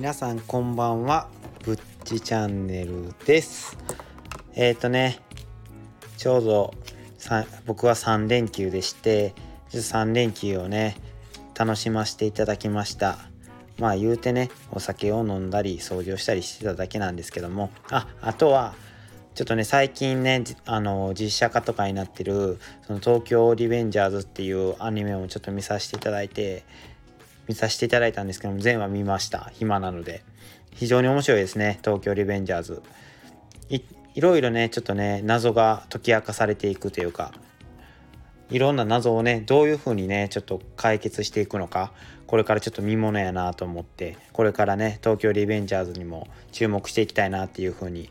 皆さんこんばんは。ぶっちチャンネルです。えっ、ー、とねちょうど僕は3連休でして3連休をね楽しませていただきました。まあ言うてねお酒を飲んだり掃除をしたりしてただけなんですけども。ああとはちょっとね最近ねあの実写化とかになってるその東京リベンジャーズっていうアニメをちょっと見させていただいて見させていただいたんですけども全話見ました。暇なので。非常に面白いですね。東京リベンジャーズ。いいろいろねちょっとね謎が解き明かされていくというかいろんな謎をねどういうふうにねちょっと解決していくのかこれからちょっと見ものやなと思ってこれからね東京リベンジャーズにも注目していきたいなっていうふうに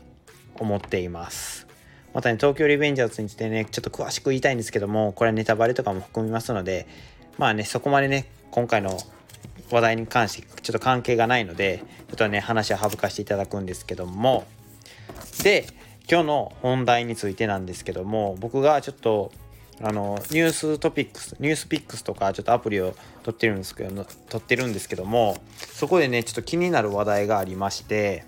思っています。またね東京リベンジャーズについてねちょっと詳しく言いたいんですけどもこれはネタバレとかも含みますのでまあねそこまでね今回の話題に関してちょっと関係がないのでちょっとね話は省かしていただくんですけども。で今日の本題についてなんですけども僕がちょっとあのニューストピックスニュースピックスとかちょっとアプリを取ってるんですけど取ってるんですけどもそこでねちょっと気になる話題がありまして。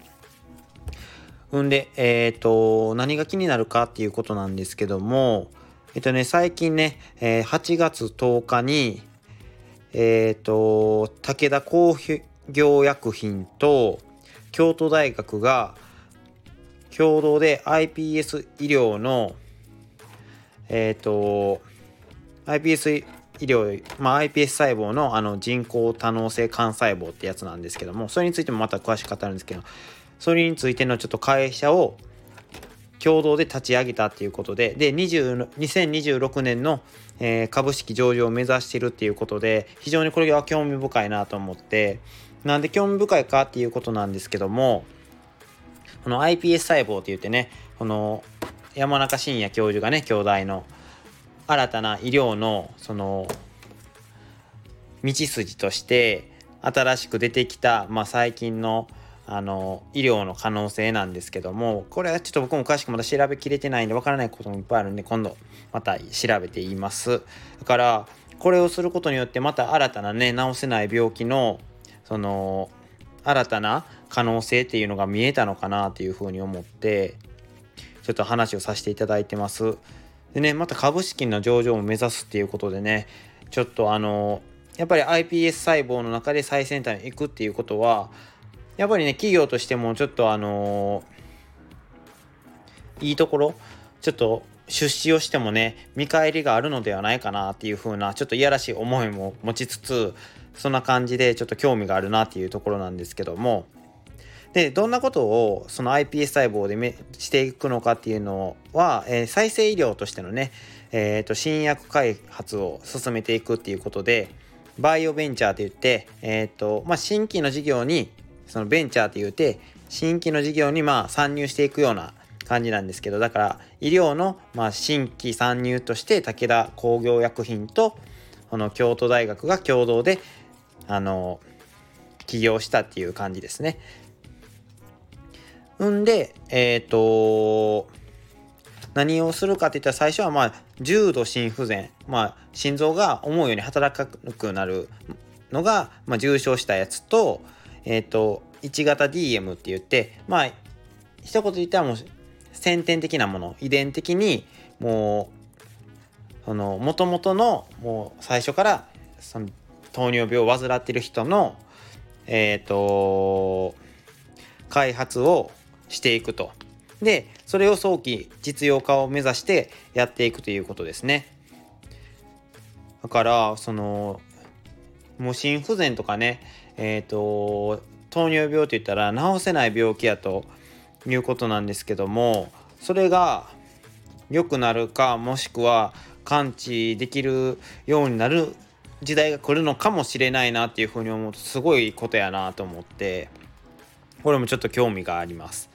んで、えっ、ー、と、何が気になるかっていうことなんですけども、えっ、とね、最近ね、えー、8月10日に、えっ、ー、と、武田工業薬品と京都大学が共同で iPS 医療の、えっ、と、iPS 医療、まあ、iPS 細胞のあの人工多能性幹細胞ってやつなんですけども、それについてもまた詳しく語るんですけど、それについてのちょっと会社を共同で立ち上げたっていうことでで20 2026年の、えー、株式上場を目指してるっていうことで非常にこれが興味深いなと思ってなんで興味深いかっていうことなんですけどもこの iPS 細胞って言ってねこの山中伸也教授がね京大の新たな医療のその道筋として新しく出てきた、まあ、最近のあの医療の可能性なんですけどもこれはちょっと僕も詳しくまだ調べきれてないんでわからないこともいっぱいあるんで今度また調べています。だからこれをすることによってまた新たなね治せない病気のその新たな可能性っていうのが見えたのかなというふうに思ってちょっと話をさせていただいてます。でねまた株式の上場を目指すっていうことでねちょっとあのやっぱり iPS 細胞の中で最先端に行くっていうことはやっぱりね企業としてもちょっとあのー、いいところちょっと出資をしてもね見返りがあるのではないかなっていう風なちょっといやらしい思いも持ちつつそんな感じでちょっと興味があるなっていうところなんですけども。でどんなことをその iPS 細胞でめしていくのかっていうのは、えー、再生医療としてのね、えーと、新薬開発を進めていくっていうことでバイオベンチャーといって、えーとまあ、新規の事業にそのベンチャーって言うて新規の事業にまあ参入していくような感じなんですけどだから医療のまあ新規参入として武田工業薬品とこの京都大学が共同であの起業したっていう感じですね。んでえっ、ー、と何をするかっていったら最初はまあ重度心不全まあ心臓が思うように働かなくなるのが、まあ、重症したやつとえっ、ー、と1型 DM って言ってまあ一言言ったらもう先天的なもの遺伝的にもうその元々のもう最初からその糖尿病を患っている人のえっ、ー、と開発をしていくと。でそれを早期実用化を目指してやっていくということですね。だからそのもう心不全とかねえっ、ー、と糖尿病って言ったら治せない病気やということなんですけどもそれが良くなるかもしくは完治できるようになる時代が来るのかもしれないなっていうふうに思うとすごいことやなと思ってこれもちょっと興味があります。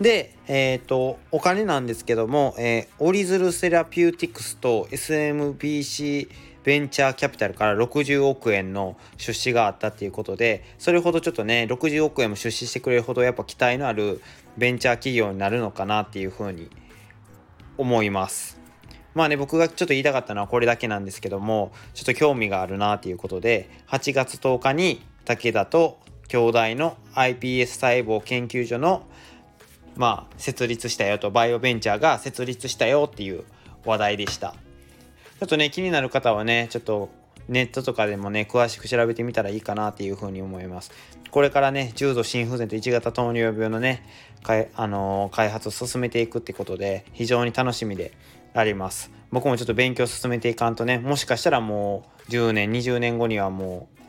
で、えっ、ー、とお金なんですけども、えー、オリズルセラピューティクスと SMBC ベンチャーキャピタルから60億円の出資があったっていうことでそれほどちょっとね60億円も出資してくれるほどやっぱ期待のあるベンチャー企業になるのかなっていうふうに思います。まあね僕がちょっと言いたかったのはこれだけなんですけどもちょっと興味があるなっていうことで8月10日に武田と兄弟の iPS 細胞研究所のまあ設立したよとバイオベンチャーが設立したよっていう話題でした。ちょっとね気になる方はねちょっとネットとかでもね詳しく調べてみたらいいかなっていうふうに思います。これからね重度心不全と1型糖尿病のねあのー、開発を進めていくってことで非常に楽しみであります。僕もちょっと勉強進めていかんとねもしかしたらもう10年20年後にはもう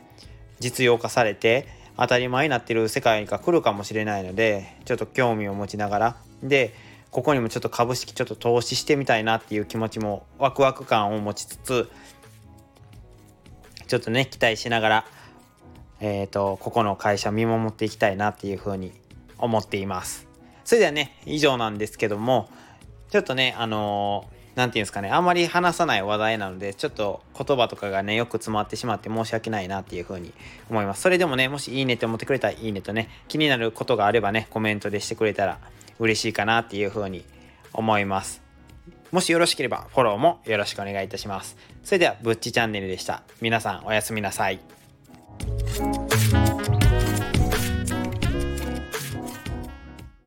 実用化されて当たり前になってる世界が来るかもしれないのでちょっと興味を持ちながら。でここにもちょっと株式ちょっと投資してみたいなっていう気持ちもワクワク感を持ちつつちょっとね期待しながらえっ、ー、とここの会社見守っていきたいなっていうふうに思っています。それではね以上なんですけどもちょっとねあのー何て言うんですかねあんまり話さない話題なのでちょっと言葉とかがねよく詰まってしまって申し訳ないなっていう風に思います。それでもねもしいいねって思ってくれたらいいねとね気になることがあればねコメントでしてくれたら嬉しいかなっていう風に思います。もしよろしければフォローもよろしくお願いいたします。それではぶっちチャンネルでした。皆さんおやすみなさい。